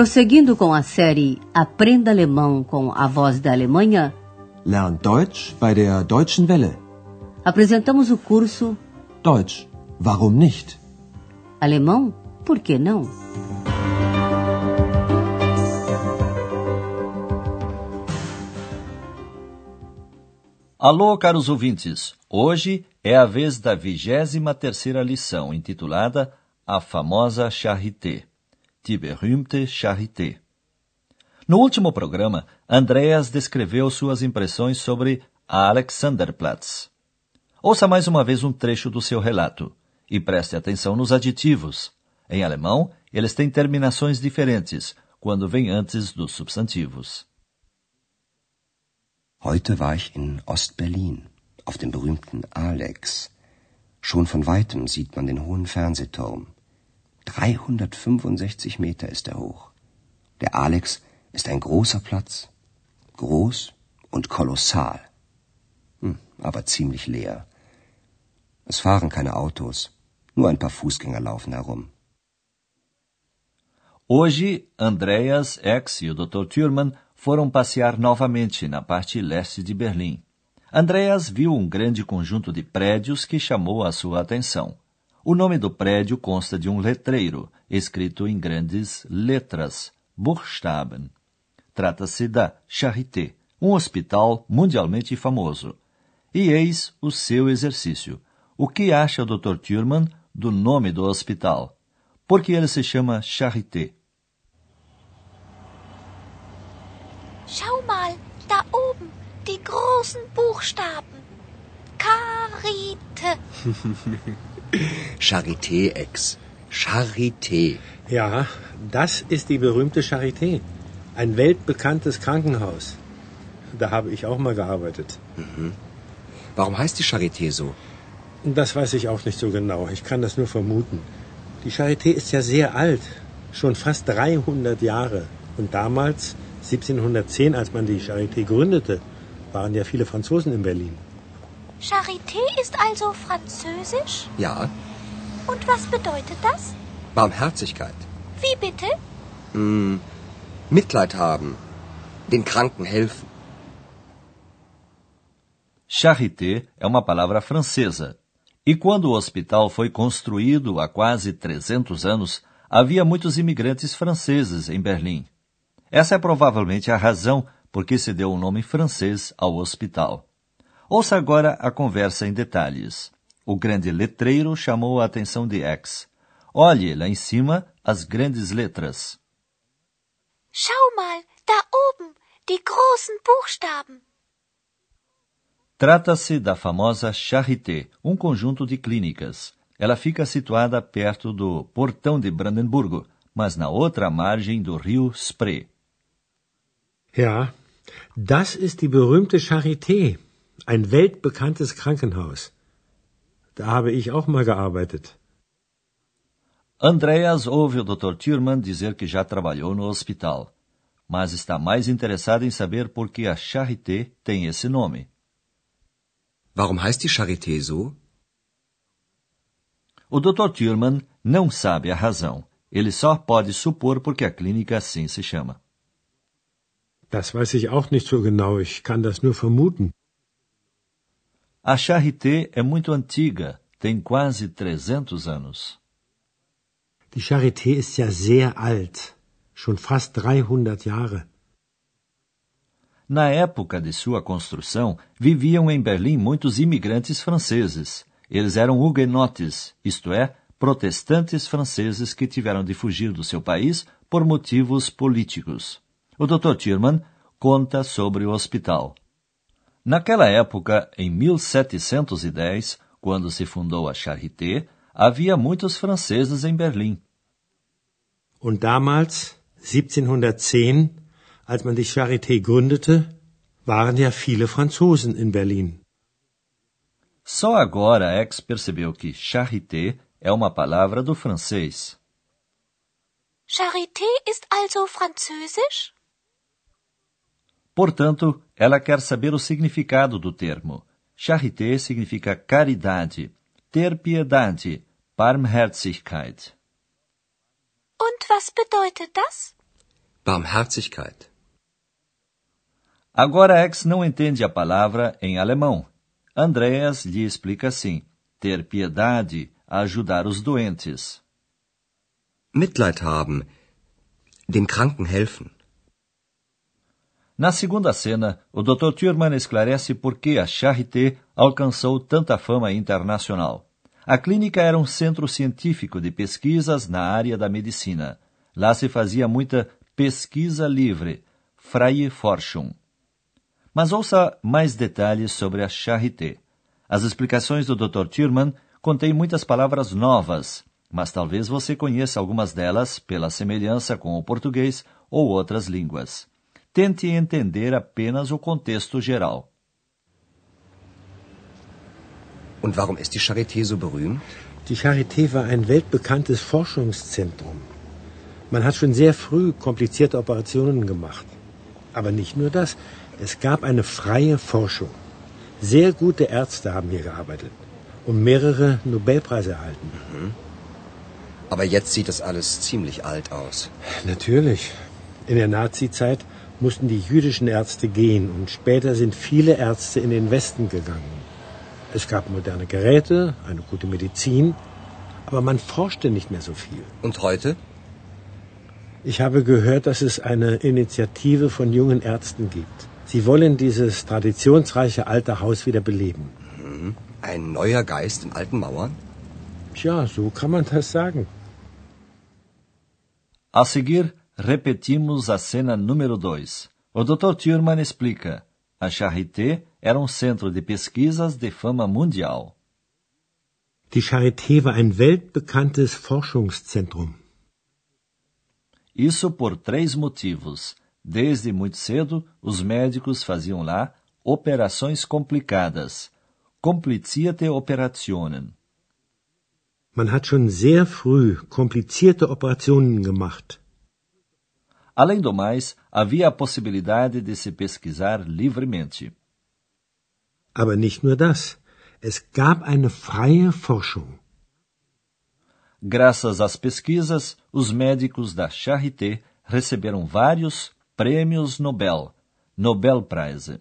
Prosseguindo com a série Aprenda Alemão com a Voz da Alemanha, Lern Deutsch bei der Deutschen Welle. apresentamos o curso Deutsch, warum nicht? Alemão, por que não? Alô, caros ouvintes! Hoje é a vez da vigésima terceira lição, intitulada A Famosa Charité, Die berühmte Charité. No último programa, Andreas descreveu suas impressões sobre a Alexanderplatz. Ouça mais uma vez um trecho do seu relato e preste atenção nos aditivos. Em alemão, eles têm terminações diferentes quando vêm antes dos substantivos. Heute war ich in Ostberlin, auf dem berühmten Alex. Schon von weitem sieht man den hohen Fernsehturm. 365 Meter ist er hoch. Der Alex ist ein großer Platz. Groß und kolossal. Hm, aber ziemlich leer. Es fahren keine Autos. Nur ein paar Fußgänger laufen herum. Hoje, Andreas, X e o Dr. Thurman foram passear novamente na parte leste de Berlim. Andreas viu um grande conjunto de prédios que chamou a sua atenção. O nome do prédio consta de um letreiro, escrito em grandes letras, Buchstaben. Trata-se da Charité, um hospital mundialmente famoso. E eis o seu exercício. O que acha o Dr. Thurman do nome do hospital? Por que ele se chama Charité? Schau mal, da oben, die großen Buchstaben. Charité, Ex. Charité. Ja, das ist die berühmte Charité. Ein weltbekanntes Krankenhaus. Da habe ich auch mal gearbeitet. Warum heißt die Charité so? Das weiß ich auch nicht so genau. Ich kann das nur vermuten. Die Charité ist ja sehr alt. Schon fast 300 Jahre. Und damals, 1710, als man die Charité gründete, waren ja viele Franzosen in Berlin. Charité ist also französisch? Ja, Und was bedeutet das? Barmherzigkeit. Wie bitte? Hm, Mitleid haben. Den Kranken helfen. Charité é uma palavra francesa. E quando o hospital foi construído há quase 300 anos, havia muitos imigrantes franceses em Berlim. Essa é provavelmente a razão por que se deu o nome francês ao hospital. Ouça agora a conversa em detalhes. O grande letreiro chamou a atenção de X. Olhe lá em cima as grandes letras. Schau mal, da oben, die großen Buchstaben. Trata-se da famosa Charité, um conjunto de clínicas. Ela fica situada perto do Portão de Brandemburgo, mas na outra margem do rio Spree. Ja, das ist die berühmte Charité. Ein weltbekanntes Krankenhaus. Da habe ich auch mal gearbeitet. Andreas ouve o Dr. Thurman dizer que já trabalhou no hospital, mas está mais interessado em saber por que a Charité tem esse nome. Warum heißt die Charité so? O Dr. Thurman não sabe a razão. Ele só pode supor porque a clínica assim se chama. Das weiß ich auch nicht so genau. Ich kann das nur vermuten. A Charité é muito antiga, tem quase 300 anos. Die Charité ist ja sehr alt. Schon fast 300 Jahre. Na época de sua construção, viviam em Berlim muitos imigrantes franceses. Eles eram huguenotes, isto é, protestantes franceses que tiveram de fugir do seu país por motivos políticos. O Dr. Thurman conta sobre o hospital. Naquela época, em 1710, quando se fundou a Charité, havia muitos franceses em Berlim. Und damals, 1710, als man die Charité gründete, waren ja viele Franzosen in Berlin. Só agora X percebeu que charité é uma palavra do francês. Charité ist also französisch? Portanto, ela quer saber o significado do termo. Charité significa caridade, ter piedade, Barmherzigkeit. Und was bedeutet das? Barmherzigkeit. Agora X não entende a palavra em alemão. Andreas lhe explica assim: ter piedade, ajudar os doentes. Mitleid haben. Dem Kranken helfen. Na segunda cena, o Dr. Thurman esclarece por que a Charité alcançou tanta fama internacional. A clínica era um centro científico de pesquisas na área da medicina. Lá se fazia muita pesquisa livre, freie Forschung. Mas ouça mais detalhes sobre a Charité. As explicações do Dr. Thurman contêm muitas palavras novas, mas talvez você conheça algumas delas pela semelhança com o português ou outras línguas. Tente entender apenas o contexto geral. Und warum ist die Charité so berühmt? Die Charité war ein weltbekanntes Forschungszentrum. Man hat schon sehr früh komplizierte Operationen gemacht. Aber nicht nur das. Es gab eine freie Forschung. Sehr gute Ärzte haben hier gearbeitet und mehrere Nobelpreise erhalten. Mhm. Aber jetzt sieht das alles ziemlich alt aus. Natürlich. In der Nazizeit mussten die jüdischen Ärzte gehen und später sind viele Ärzte in den Westen gegangen. Es gab moderne Geräte, eine gute Medizin, aber man forschte nicht mehr so viel. Und heute? Ich habe gehört, dass es eine Initiative von jungen Ärzten gibt. Sie wollen dieses traditionsreiche alte Haus wieder beleben. Mhm. Ein neuer Geist in alten Mauern? Tja, so kann man das sagen. A seguir, repetimos a cena número 2. O Dr. Thurman explica. A Charité era um centro de pesquisas de fama mundial. Die Charité war ein weltbekanntes Forschungszentrum. Isso por três motivos. Desde muito cedo, os médicos faziam lá operações complicadas. Komplizierte Operationen. Man hat schon sehr früh komplizierte Operationen gemacht. Além do mais, havia a possibilidade de se pesquisar livremente. Aber nicht nur das. Es gab eine freie Forschung. Graças às pesquisas, os médicos da Charité receberam vários prêmios Nobel, Nobelpreise.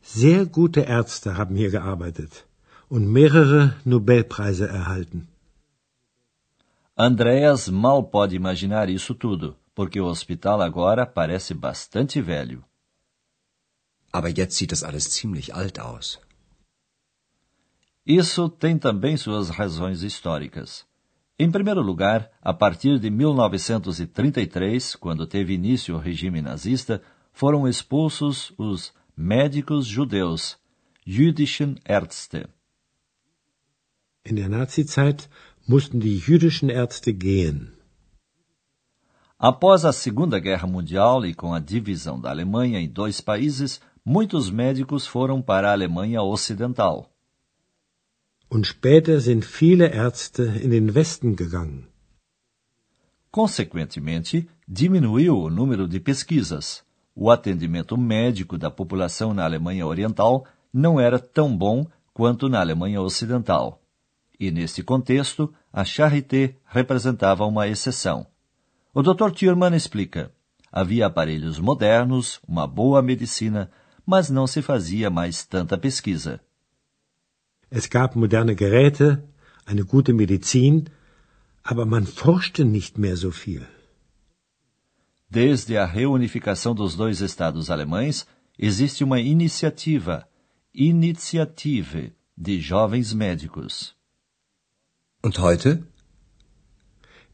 Sehr gute Ärzte haben hier gearbeitet und mehrere Nobelpreise erhalten. Andreas mal pode imaginar isso tudo, porque o hospital agora parece bastante velho. Aber jetzt sieht das alles ziemlich alt aus. Isso tem também suas razões históricas. Em primeiro lugar, a partir de 1933, quando teve início o regime nazista, foram expulsos os médicos judeus, jüdischen Ärzte. In der Nazizeit mussten die jüdischen Ärzte gehen. Após a Segunda Guerra Mundial e com a divisão da Alemanha em dois países, muitos médicos foram para a Alemanha Ocidental. Und später sind viele Ärzte in den Westen gegangen. Consequentemente, diminuiu o número de pesquisas. O atendimento médico da população na Alemanha Oriental não era tão bom quanto na Alemanha Ocidental. E neste contexto, a Charité representava uma exceção. O Dr. Thurman explica: havia aparelhos modernos, uma boa medicina, mas não se fazia mais tanta pesquisa. Es gab moderne Geräte, eine gute Medizin, aber man forschte nicht mehr so viel. Desde a reunificação dos dois estados alemães, existe uma iniciativa, Initiative, de jovens médicos. Und heute?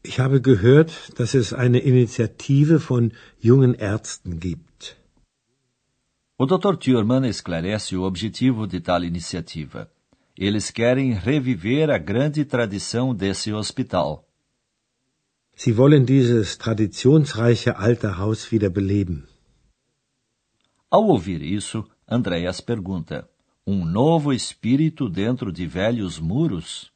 Ich habe gehört, dass es eine Initiative von jungen Ärzten gibt. O Dr. Thurman esclarece o objetivo de tal iniciativa. Eles querem reviver a grande tradição desse hospital. Sie wollen dieses traditionsreiche alte Haus wieder beleben. Ao ouvir isso, Andreas pergunta: Um novo espírito dentro de velhos muros?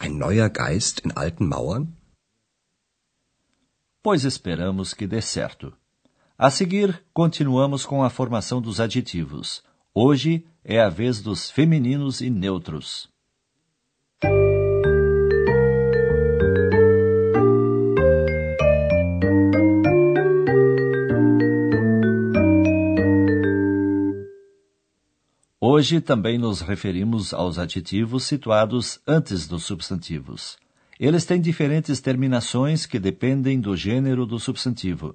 Ein neuer Geist in alten Mauern? Pois esperamos que dê certo. A seguir, continuamos com a formação dos aditivos. Hoje é a vez dos femininos e neutros. Hoje também nos referimos aos adjetivos situados antes dos substantivos. Eles têm diferentes terminações que dependem do gênero do substantivo.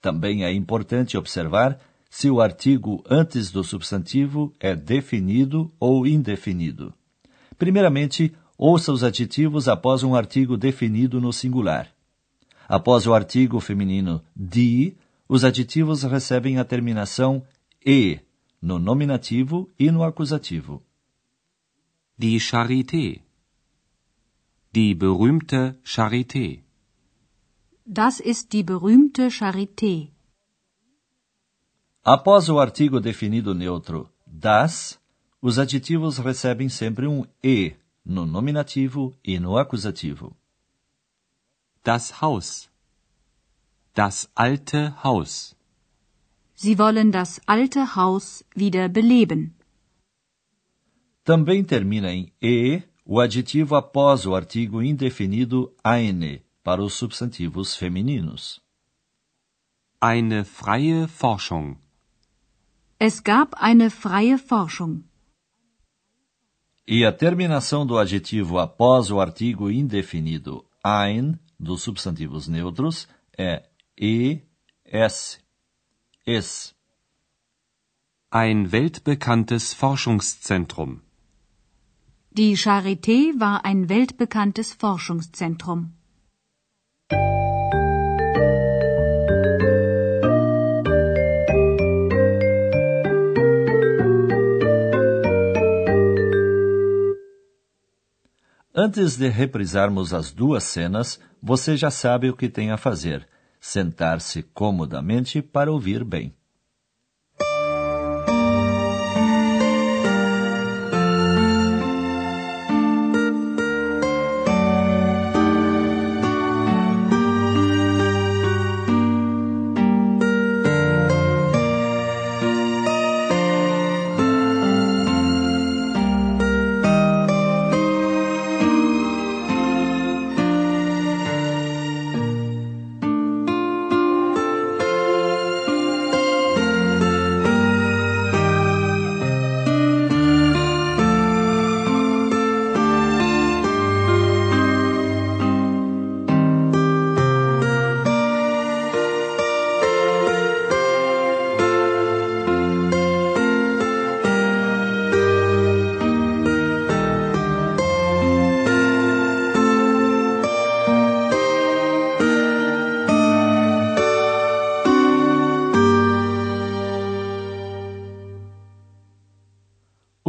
Também é importante observar se o artigo antes do substantivo é definido ou indefinido. Primeiramente, ouça os adjetivos após um artigo definido no singular. Após o artigo feminino die, os adjetivos recebem a terminação e no nominativo e no acusativo. Die Charité. Die berühmte Charité. Das ist die berühmte Charité. Após o artigo definido neutro das, os adjetivos recebem sempre um e no nominativo e no acusativo. Das Haus. Das alte Haus. Sie wollen das alte Haus wieder beleben. Também termina em e o adjetivo após o artigo indefinido eine para os substantivos femininos. Eine freie Forschung. Es gab eine freie Forschung. E a terminação do adjetivo após o artigo indefinido ein dos substantivos neutros é es. Es. Ein weltbekanntes Forschungszentrum. Die Charité war ein weltbekanntes Forschungszentrum. Antes de reprisarmos as duas cenas, você já sabe o que tem a fazer: sentar-se comodamente para ouvir bem.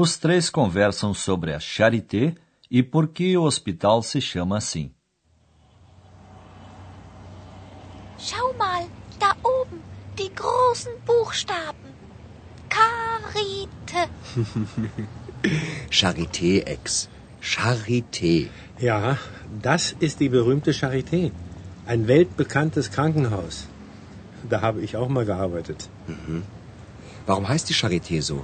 Os três conversam sobre a Charité e por que o hospital se chama assim. Schau mal, da oben, die großen Buchstaben. Carite. Charité, Ex. Charité. Ja, das ist die berühmte Charité. Ein weltbekanntes Krankenhaus. Da habe ich auch mal gearbeitet. Warum heißt die Charité so?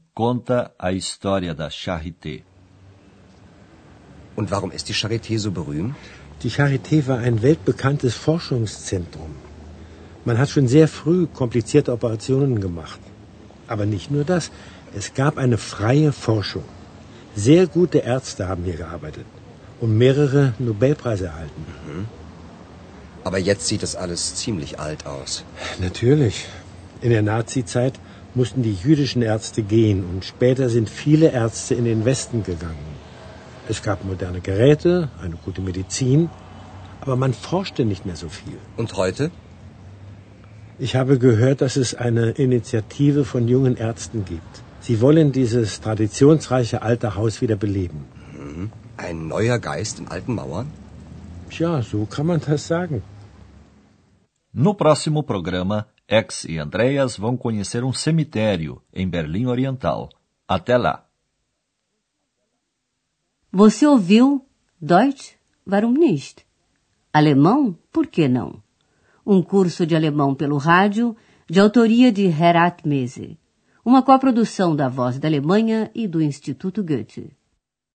conta a história da Charité. Und warum ist die Charité so berühmt? Die Charité war ein weltbekanntes Forschungszentrum. Man hat schon sehr früh komplizierte Operationen gemacht. Aber nicht nur das. Es gab eine freie Forschung. Sehr gute Ärzte haben hier gearbeitet und mehrere Nobelpreise erhalten. Aber jetzt sieht das alles ziemlich alt aus. Natürlich. In der Nazizeit mussten die jüdischen Ärzte gehen und später sind viele Ärzte in den Westen gegangen. Es gab moderne Geräte, eine gute Medizin, aber man forschte nicht mehr so viel. Und heute? Ich habe gehört, dass es eine Initiative von jungen Ärzten gibt. Sie wollen dieses traditionsreiche alte Haus wieder beleben. Ein neuer Geist in alten Mauern? Tja, so kann man das sagen. No próximo programa, X e Andreas vão conhecer um cemitério em Berlim Oriental. Até lá! Você ouviu Deutsch? Warum nicht? Alemão? Por que não? Um curso de alemão pelo rádio, de autoria de Herat Mese. Uma coprodução da Voz da Alemanha e do Instituto Goethe.